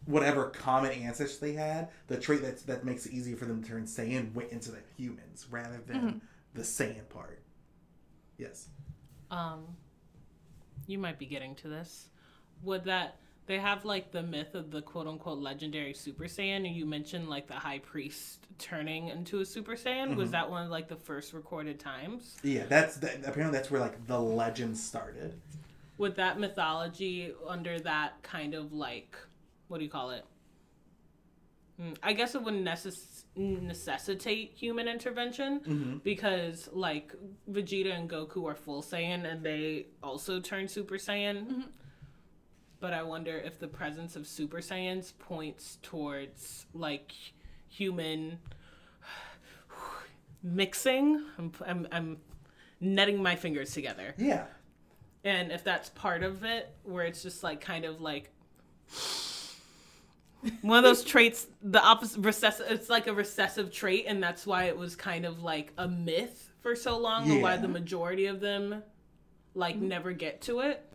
whatever common ancestry they had the trait that that makes it easier for them to turn saiyan went into the humans rather than mm-hmm. the saiyan part. Yes. Um you might be getting to this. Would that they have like the myth of the quote unquote legendary super saiyan and you mentioned like the high priest turning into a super saiyan. Was mm-hmm. that one of like the first recorded times? Yeah that's that, apparently that's where like the legend started would that mythology under that kind of like what do you call it? Mm, i guess it wouldn't necess- necessitate human intervention because like vegeta and goku are full saiyan and they also turn super saiyan. But i wonder if the presence of super saiyans points towards like human mixing. I'm, I'm, I'm netting my fingers together. Yeah and if that's part of it where it's just like kind of like one of those traits the opposite recessive it's like a recessive trait and that's why it was kind of like a myth for so long or why the majority of them like never get to it.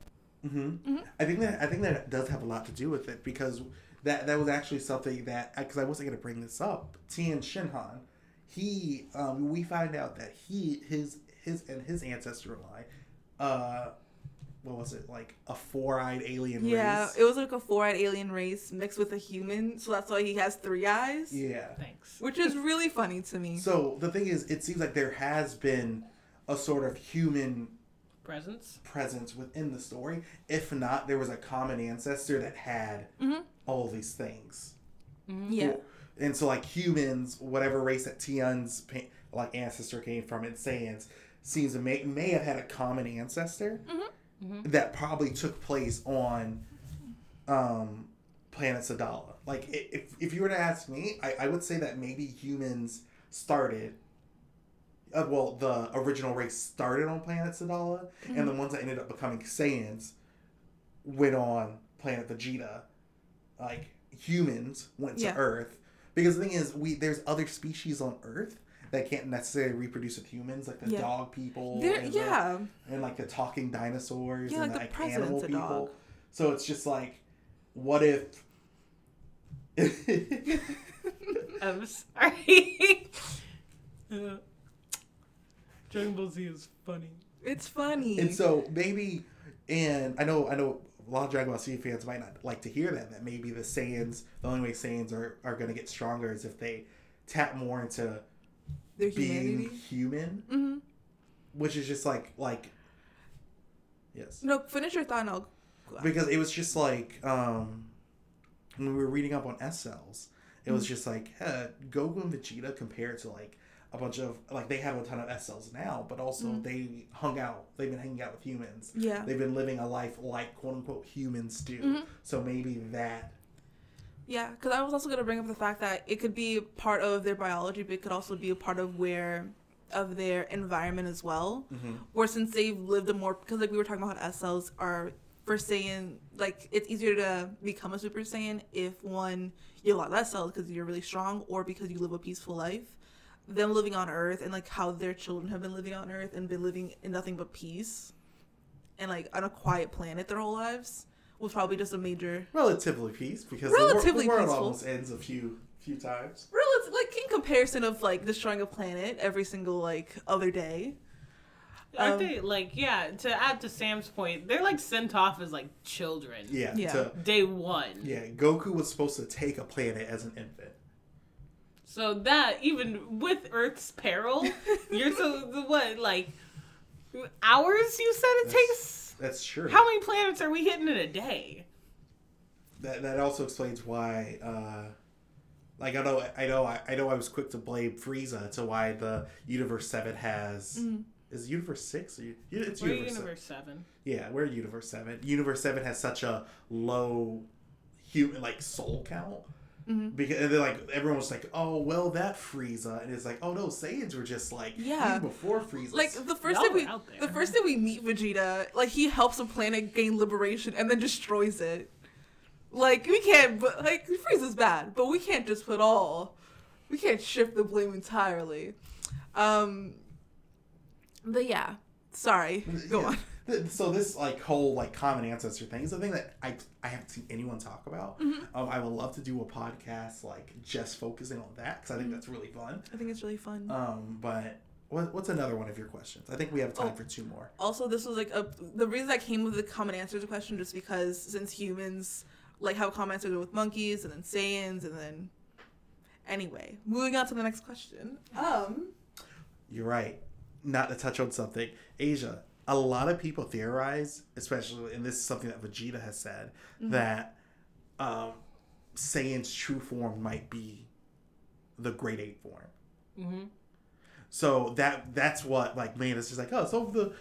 I think that I think that does have a lot to do with it because that that was actually something that because I wasn't going to bring this up. Tien Shinhan, he um, we find out that he his his and his ancestral line, uh, what was it like a four eyed alien Yeah, race? it was like a four-eyed alien race mixed with a human, so that's why he has three eyes. yeah. thanks Which is really funny to me. So the thing is, it seems like there has been a sort of human Presence. presence within the story. If not, there was a common ancestor that had Mhm. all these things. Yeah. And so, like humans, whatever race that Tien's like ancestor came from, and Saiyans seems to may may have had a common ancestor that probably took place on um, planet Sadala. Like, if if you were to ask me, I, I would say that maybe humans started. Uh, well, the original race started on planet Sadala, and the ones that ended up becoming Saiyans went on planet Vegeta. Like humans went to Yeah. Earth because the thing is, we there's other species on Earth that can't necessarily reproduce with humans, like the Yeah. dog people, There, and the- yeah. and like the talking dinosaurs Yeah, and like like, the animal a people. dog. So it's just like, what if? I'm sorry. Uh, Dragon Ball Z is funny. It's funny. and so maybe, and I know, I know, a lot of Dragon Ball Z fans might not like to hear that. That maybe the Saiyans, the only way Saiyans are are going to get stronger is if they tap more into Their being humanity. human, hmm which is just like like. Yes. No, finish your thought and I'll. because it was just like um when we were reading up on S cells, it was just like uh, Goku and Vegeta compared to like a bunch of like they have a ton of S cells now, but also they hung out. They've been hanging out with humans. Yeah. They've been living a life like quote unquote humans do. So maybe that. Yeah, because I was also going to bring up the fact that it could be part of their biology, but it could also be a part of where of their environment as well. Mm-hmm. Or since they've lived a more because like we were talking about how S cells are for Saiyan, like it's easier to become a Super Saiyan if one you have a lot less cells because you're really strong, or because you live a peaceful life. Them living on Earth and like how their children have been living on Earth and been living in nothing but peace, and like on a quiet planet their whole lives was probably just a major Relatively peace because the, wor- the world peaceful. almost ends a few few times. relative like in comparison of like destroying a planet every single like other day. Aren't Um, they like yeah? To add to Sam's point, they're like sent off as like children. Yeah. Yeah. To, Day one. yeah. Goku was supposed to take a planet as an infant. So that even with Earth's peril, you're so the what like hours? You said it That's- takes. That's true. How many planets are we hitting in a day? that that also explains why uh like I know I know I, I know I was quick to blame Frieza to why the Universe Seven has is Universe Six or it's We're Universe, Universe Seven. Yeah, we're Universe Seven. Universe Seven has such a low human like soul count. Because and then like everyone was like, oh well, that Frieza, and it's like, oh no, Saiyans were just like Yeah. even before Frieza. Like the first Y'all we out there. the first day we meet Vegeta, like he helps a planet gain liberation and then destroys it. Like we can't but like Frieza's bad, but we can't just put all we can't shift the blame entirely. Um but yeah. Sorry. Go Yeah. on. Th- So this like whole like common ancestor thing is a thing that I I haven't seen anyone talk about. Mm-hmm. Um, I would love to do a podcast like just focusing on that because I think that's really fun. I think it's really fun. Um, but what, what's another one of your questions? I think we have time Oh. for two more. also this was like a the reason I came with the common answers question just because since humans like have common answers with monkeys and then Saiyans and then anyway, moving on to the next question. Um You're right. Not to touch on something, Asia. A lot of people theorize, especially, and this is something that Vegeta has said, Mm-hmm. that um, Saiyan's true form might be the Great Ape form. Mm-hmm. So that that's what like man is just like oh so if the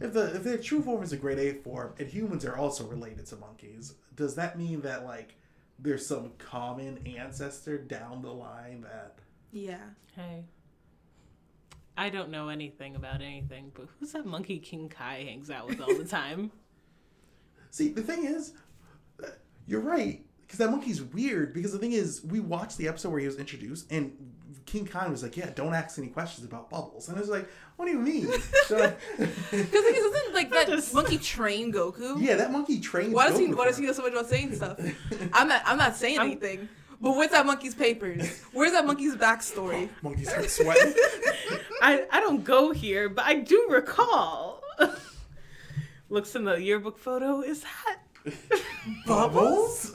if the if their true form is a great ape form and humans are also related to monkeys does that mean that like there's some common ancestor down the line that yeah. Hey. I don't know anything about anything, but who's that monkey King Kai hangs out with all the time? see the thing is uh, you're right because that monkey's weird because the thing is we watched the episode where he was introduced and King Kai was like yeah don't ask any questions about bubbles and I was like what do you mean Because like, isn't like that Just- monkey train Goku? yeah that monkey trains Why does he why does he know so much about Saiyan stuff? I'm not I'm not saying I'm- anything. But where's that monkey's papers? Where's that monkey's backstory? Monkeys starts sweating I, I don't go here, but I do recall. Looks in the yearbook photo. Is that bubbles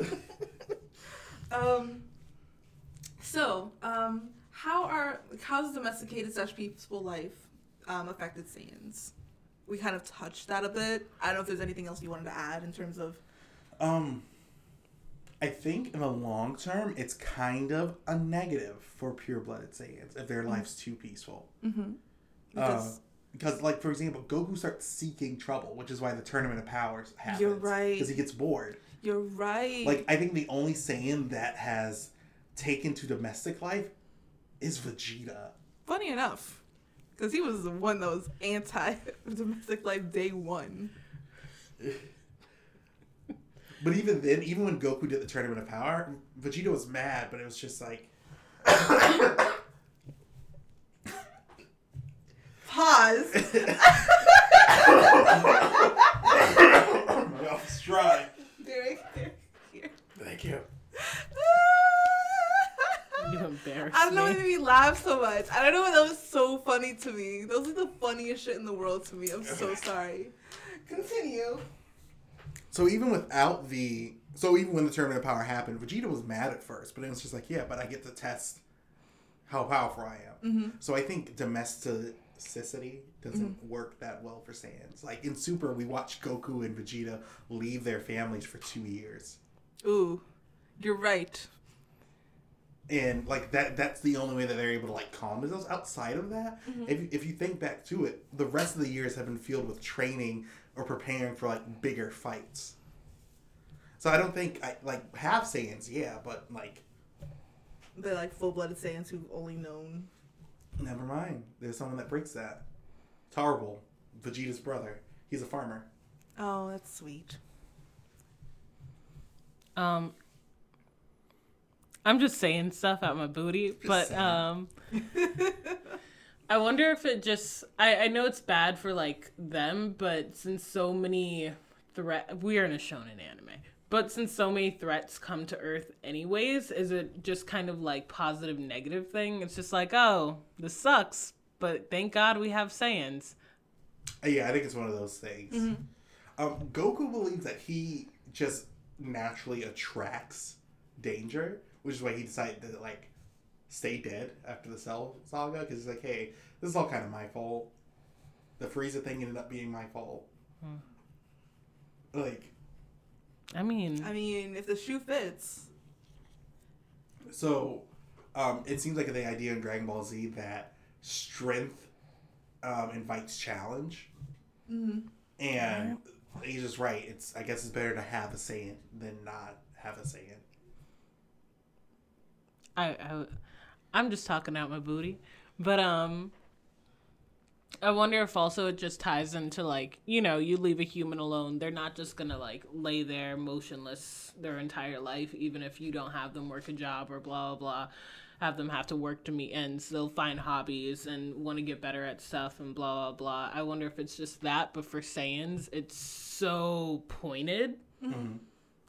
Um. So, um, how are how's domesticated such peaceful life um affected Saiyans? we kind of touched that a bit. I don't know if there's anything else you wanted to add in terms of. Um, I think in the long term, it's kind of a negative for pure-blooded Saiyans if their life's too peaceful. Mm-hmm. Uh, Because because, like, for example, Goku starts seeking trouble, which is why the Tournament of Powers happens. You're right. Because he gets bored. you're right. Like, I think the only Saiyan that has taken to domestic life is Vegeta. funny enough, because he was the one that was anti domestic life day one. But even then, even when Goku did the Tournament of Power, Vegeta was mad, but it was just like, Pause. my mouth is dry. Derek, Derek, here. Thank you. You embarrassed I don't know me. what made me laugh so much. I don't know why that was so funny to me. Those are the funniest shit in the world to me. I'm so sorry. Continue. So even without the, so even when the Tournament of Power happened, Vegeta was mad at first, but it was just like, yeah, but I get to test how powerful I am. Mm-hmm. So I think domesticity doesn't work that well for Saiyans. Like in Super, we watch Goku and Vegeta leave their families for two years. Ooh, you're right. and like that that's the only way that they're able to like calm themselves outside of that if, if you think back to it the rest of the years have been filled with training or preparing for like bigger fights so i don't think i like half saiyans yeah but like They're like full blooded Saiyans who've only known. never mind there's someone that breaks that Tarble, vegeta's brother he's a farmer Oh, that's sweet. Um, I'm just saying stuff out my booty, but saying. um, I wonder if it just. I I know it's bad for like them, but since so many threat, we are in a shonen anime. But since so many threats come to Earth anyways, is it just kind of like positive negative thing? It's just like, oh, this sucks, but thank God we have Saiyans. Uh, yeah i think it's one of those things um, goku believes that he just naturally attracts danger which is why he decided to like stay dead after the cell saga because he's like hey this is all kind of my fault. The frieza thing ended up being my fault. Like I mean, I mean, if the shoe fits. so um, it seems like the idea in dragon ball z that strength um, invites challenge. Mm-hmm. and he's just right it's i guess it's better to have a Saiyan than not have a Saiyan. I, I I'm just talking out my booty, but um, I wonder if also it just ties into like you know you leave a human alone, they're not just gonna like lay there motionless their entire life, even if you don't have them work a job or blah blah blah. Have them have to work to meet ends. They'll find hobbies and want to get better at stuff and blah blah blah. I wonder if it's just that, but for Saiyans, it's so pointed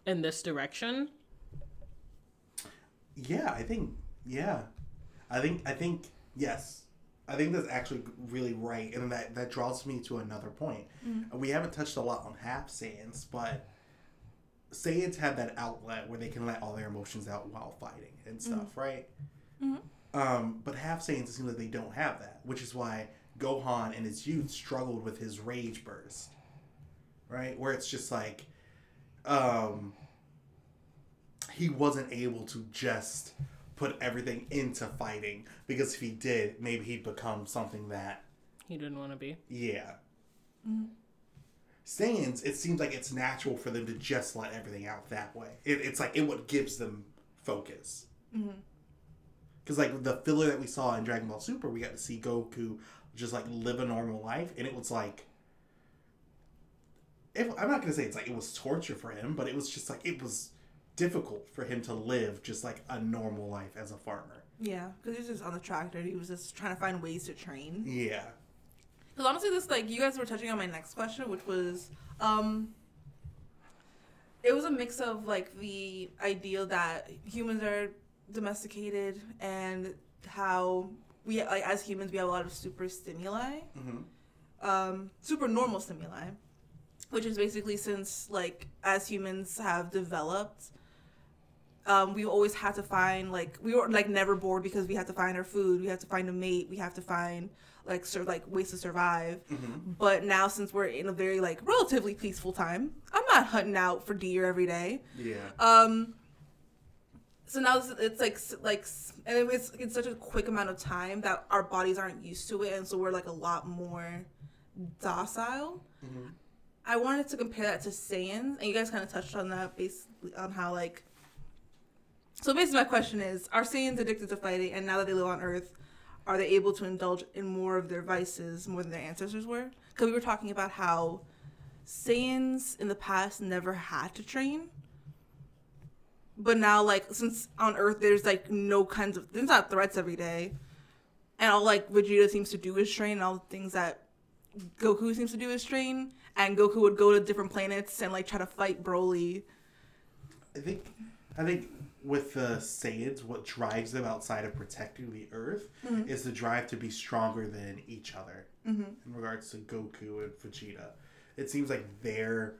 in this direction. Yeah, I think yeah. I think I think yes. I think that's actually really right, and that that draws me to another point. We haven't touched a lot on half Saiyans, but Saiyans have that outlet where they can let all their emotions out while fighting and stuff, right? Um, but half Saiyans, it seems like they don't have that, which is why Gohan in his youth struggled with his rage burst, right? Where it's just like, um, he wasn't able to just put everything into fighting because if he did, maybe he'd become something that, He didn't want to be. yeah. Saiyans, it seems like it's natural for them to just let everything out that way. It, it's like it what gives them focus. Mm-hmm. Because like the filler that we saw in Dragon Ball Super, we got to see Goku just like live a normal life, and it was like. If, I'm not gonna say it's like it was torture for him, but it was just like it was difficult for him to live just like a normal life as a farmer. Yeah, because he was just on the tractor. He was just trying to find ways to train. Yeah. Because honestly, this like you guys were touching on my next question, which was, um, it was a mix of like the idea that humans are domesticated and how we like as humans we have a lot of super stimuli, hmm um, super normal stimuli, which is basically since like as humans have developed, um, we always had to find like we were like never bored because we had to find our food, we had to find a mate, we have to find like sur- like ways to survive. But now since we're in a very like relatively peaceful time, I'm not hunting out for deer every day. Yeah. Um. So now it's, it's like like and it's it's such a quick amount of time that our bodies aren't used to it, and so we're like a lot more docile. I wanted to compare that to Saiyans, and you guys kind of touched on that basically on how like. So basically, my question is: Are Saiyans addicted to fighting, and now that they live on Earth, are they able to indulge in more of their vices more than their ancestors were? Because we were talking about how Saiyans in the past never had to train, but now like since on Earth there's like no kinds of there's not threats every day, and all like Vegeta seems to do is train, and all the things that Goku seems to do is train, and Goku would go to different planets and like try to fight Broly. I think I think with the Saiyans, what drives them outside of protecting the Earth mm-hmm. is the drive to be stronger than each other. Mm-hmm. In regards to Goku and Vegeta, it seems like their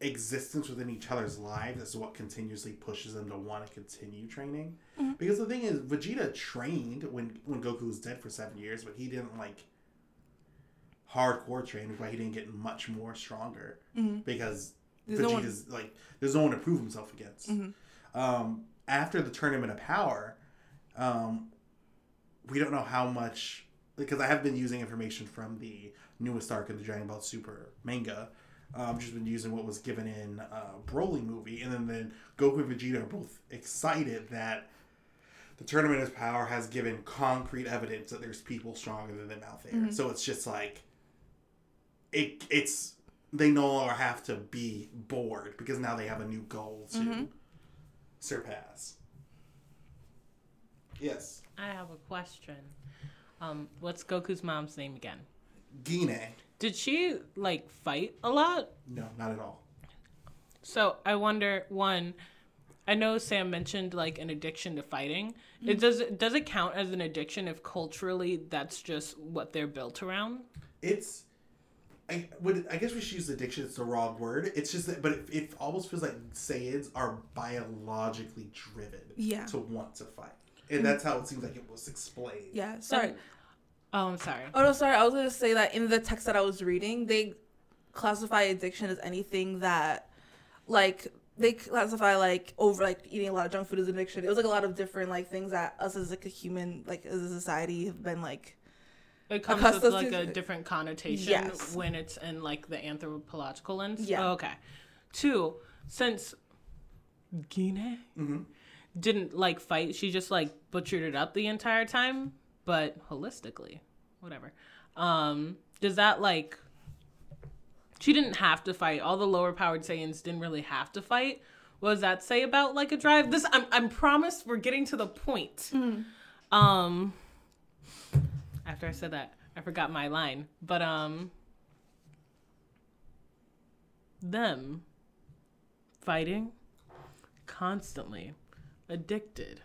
existence within each other's lives is what continuously pushes them to want to continue training. Mm-hmm. Because the thing is, Vegeta trained when when Goku was dead for seven years, but he didn't like hardcore train, which why he didn't get much more stronger. Because There's no one- like there's no one to prove himself against. Um, after the tournament of power, um, we don't know how much because I have been using information from the newest arc of the Dragon Ball Super manga. Um, just been using what was given in uh, Broly movie, and then then Goku and Vegeta are both excited that the tournament of power has given concrete evidence that there's people stronger than them out there. So it's just like it. It's they no longer have to be bored because now they have a new goal to surpass. Yes, I have a question. Um, what's Goku's mom's name again? Gine. Did she like fight a lot? No, not at all. So I wonder one. I know Sam mentioned like an addiction to fighting. It does does it count as an addiction if culturally that's just what they're built around? It's. I would. I guess we should use addiction. It's the wrong word. It's just that, but it, it almost feels like Saiyans are biologically driven Yeah. to want to fight, and that's how it seems like it was explained. Yeah. Sorry. Oh, I'm sorry. Oh no, sorry. I was gonna say that in the text that I was reading, they classify addiction as anything that, like, they classify like over like eating a lot of junk food as addiction. It was like a lot of different like things that us as like a human, like as a society, have been like. It comes with like a different connotation Yes. when it's in like the anthropological lens. Yeah. Oh, okay. Two, since Gine Mm-hmm. didn't like fight, she just like butchered it up the entire time, but holistically, whatever. Um, does that like she didn't have to fight. All the lower powered Saiyans didn't really have to fight. What does that say about like a drive? This I'm I'm promised we're getting to the point. Um after I said that, I forgot my line. But um them fighting constantly addicted.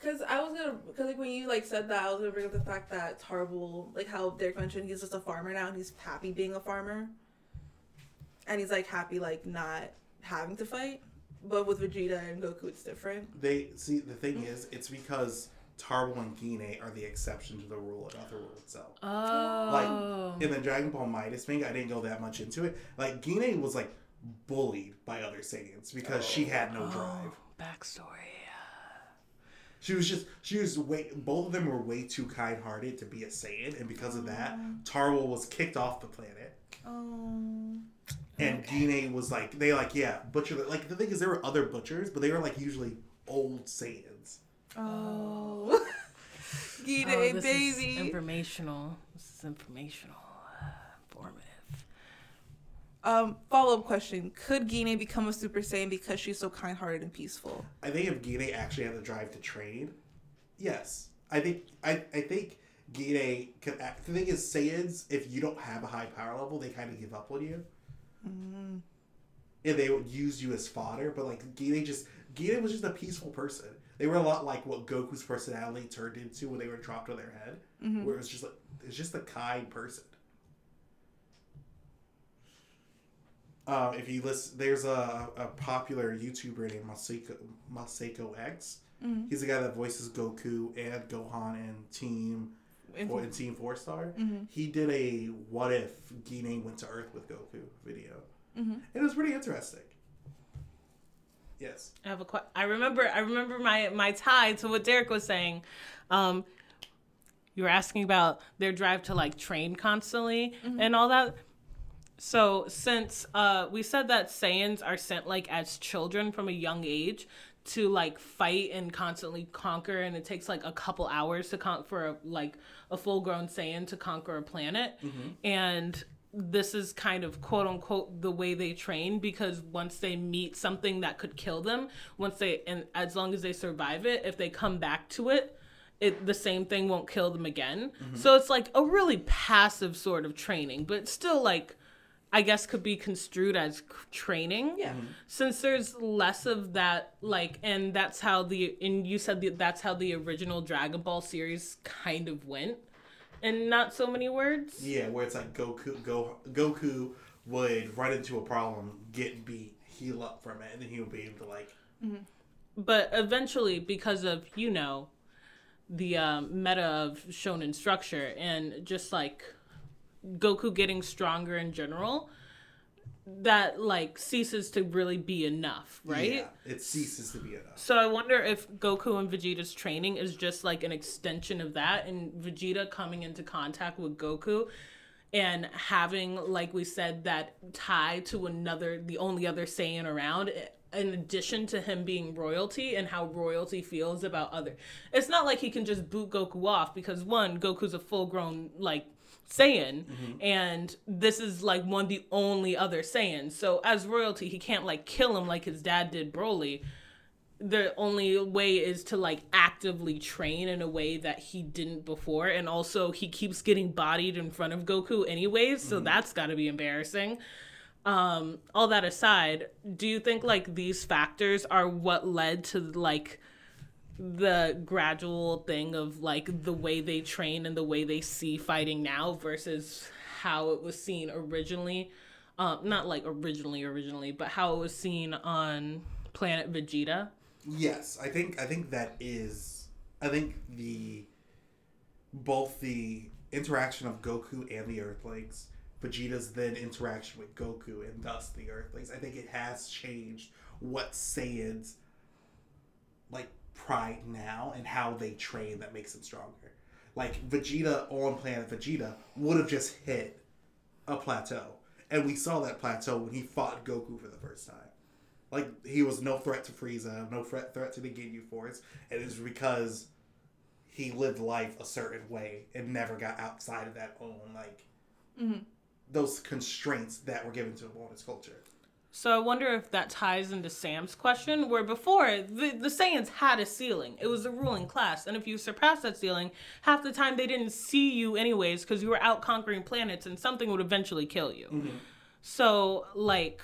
Because I was gonna, because like when you like said that, I was gonna bring up the fact that it's horrible, like how Derek mentioned he's just a farmer now and he's happy being a farmer, and he's like happy like not having to fight. But with Vegeta and Goku, it's different. They see the thing is, it's because Tarble and Gine are the exception to the rule in Otherworld itself. Oh. Like in the Dragon Ball Minus thing, I didn't go that much into it. Like Gine was like bullied by other Saiyans because she had no oh. drive. backstory. She was just she was way both of them were way too kind hearted to be a Saiyan, and because of that, oh. Tarble was kicked off the planet. Oh. And Gine was like they like, yeah, butcher the like the thing is there were other butchers, but they were like usually old Saiyans. Oh. Gine, Oh, this baby. is informational. This is informational. uh, Informative. um, follow up question: Could Gine become a Super Saiyan because she's so kind hearted and peaceful? I think if Gine actually had the drive to train, yes. I think I, I think Gine could act. The thing is, Saiyans, if you don't have a high power level, they kind of give up on you. Mm. And they would use you as fodder, but like Gine just Gine was just a peaceful person. They were a lot like what Goku's personality turned into when they were dropped on their head, Mm-hmm. where it was just like it's just a kind person. Um, if you listen, there's a, a popular YouTuber named Masako, Masako X. Mhm. He's the guy that voices Goku and Gohan and Team or in Team Four Star. Mhm. He did a "What if Gine went to Earth with Goku" video, Mhm. and it was pretty interesting. Yes. I have a que- I remember I remember my my tie to what Derek was saying. Um you were asking about their drive to like train constantly and all that. So since uh we said that Saiyans are sent like as children from a young age to like fight and constantly conquer and it takes like a couple hours to con- for a, like a full grown Saiyan to conquer a planet and this is kind of quote unquote the way they train because once they meet something that could kill them once they and as long as they survive it if they come back to it it the same thing won't kill them again. Mm-hmm. So it's like a really passive sort of training but still like i guess could be construed as training. Yeah. Mm-hmm. since there's less of that like and that's how the and you said that that's how the original dragon ball series kind of went in not so many words Yeah, where it's like Goku, Go, Goku would run into a problem, get beat, heal up from it, and then he would be able to like. but eventually because of you know the um, meta of shonen structure and just like goku getting stronger in general that like ceases to really be enough right Yeah, it ceases to be enough. so i wonder if goku and vegeta's training is just like an extension of that and vegeta coming into contact with goku and having like we said that tie to another the only other Saiyan around in addition to him being royalty and how royalty feels about other it's not like he can just boot Goku off because one Goku's a full grown like Saiyan and this is like one of the only other Saiyans so as royalty he can't like kill him like his dad did Broly. The only way is to like actively train in a way that he didn't before and also he keeps getting bodied in front of Goku anyways so that's got to be embarrassing. Um all that aside do you think like these factors are what led to like the gradual thing of like the way they train and the way they see fighting now versus how it was seen originally um not like originally originally but how it was seen on planet vegeta Yes, I think I think that is. I think the both the interaction of Goku and the Earthlings, Vegeta's then interaction with Goku and thus the Earthlings. I think it has changed what Saiyans like pride now and how they train that makes them stronger. Like Vegeta on planet Vegeta would have just hit a plateau. And we saw that plateau when he fought Goku for the first time. Like he was no threat to Frieza, no threat threat to the Ginyu Force, and it's because he lived life a certain way and never got outside of that own like mm-hmm. those constraints that were given to him on his culture. So I wonder if that ties into Sam's question, where before the, the Saiyans had a ceiling. It was a ruling class. And if you surpassed that ceiling, half the time they didn't see you anyways because you were out conquering planets and something would eventually kill you. Mm-hmm. So, like,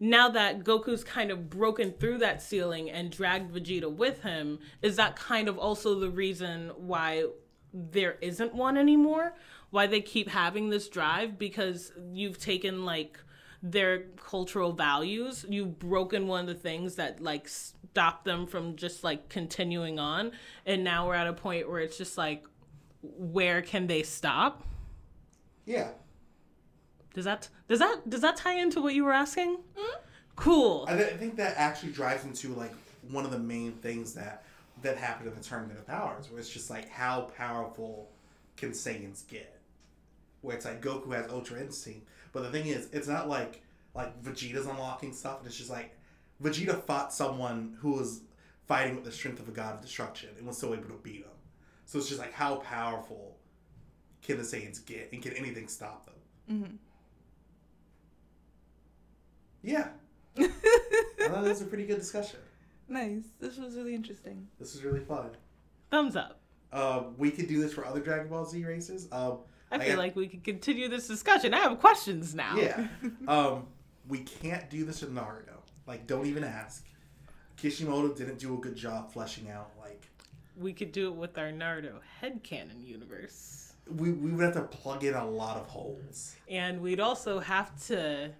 now that Goku's kind of broken through that ceiling and dragged Vegeta with him, is that kind of also the reason why there isn't one anymore? Why they keep having this drive? Because you've taken, like, their cultural values. You've broken one of the things that like stop them from just like continuing on. And now we're at a point where it's just like, where can they stop? Yeah. Does that does that does that tie into what you were asking? Mm-hmm. Cool. I, th- I think that actually drives into like one of the main things that that happened in the tournament of powers, where it's just like how powerful can Saiyans get? Where it's like Goku has Ultra Instinct, but the thing is, it's not like like Vegeta's unlocking stuff, and it's just like Vegeta fought someone who was fighting with the strength of a god of destruction and was still able to beat him. So it's just like how powerful can the Saiyans get, and can anything stop them? Mm-hmm. Yeah, I thought it was a pretty good discussion. Nice. This was really interesting. This was really fun. Thumbs up. Um, we could do this for other Dragon Ball Z races. Um, I I feel got- like we could continue this discussion. I have questions now. yeah. um, we can't do this with Naruto. Like, don't even ask. Kishimoto didn't do a good job fleshing out. Like, We could do it with our Naruto headcanon universe. we, we would have to plug in a lot of holes. And we'd also have to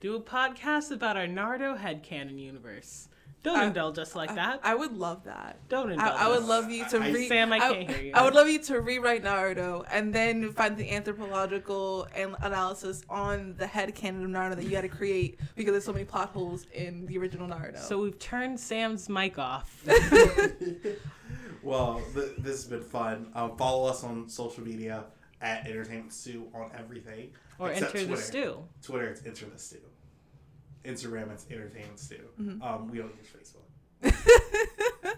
Do a podcast about our Naruto headcanon universe. Don't I- indulge us like that. I would love that. Don't indulge I, I would love you to I- read. Sam, I can't hear you. I would love you to rewrite Naruto and then find the anthropological an- analysis on the head canon of Naruto that you had to create because there's so many plot holes in the original Naruto. So we've turned Sam's mic off. Well, th- this has been fun. Um, follow us on social media at Entertainment Stew on everything. Or except enter the Twitter. stew. Twitter, it's Enter the Stew. Instagram, it's Entertainment Stew. Mm-hmm. Um, we don't use Facebook.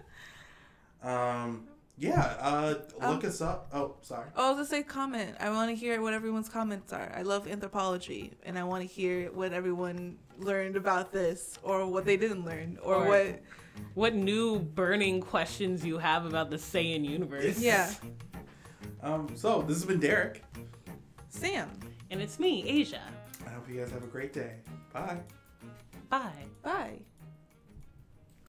um, yeah, uh, look us up. Oh, sorry. Oh, I was gonna say comment. I want to hear what everyone's comments are. I love anthropology, and I want to hear what everyone learned about this, or what they didn't learn, or, Or- what. What new burning questions you have about the Saiyan universe? Yeah, Um, so this has been Derek. Sam. And it's me, Asia. I hope you guys have a great day. Bye. Bye. Bye.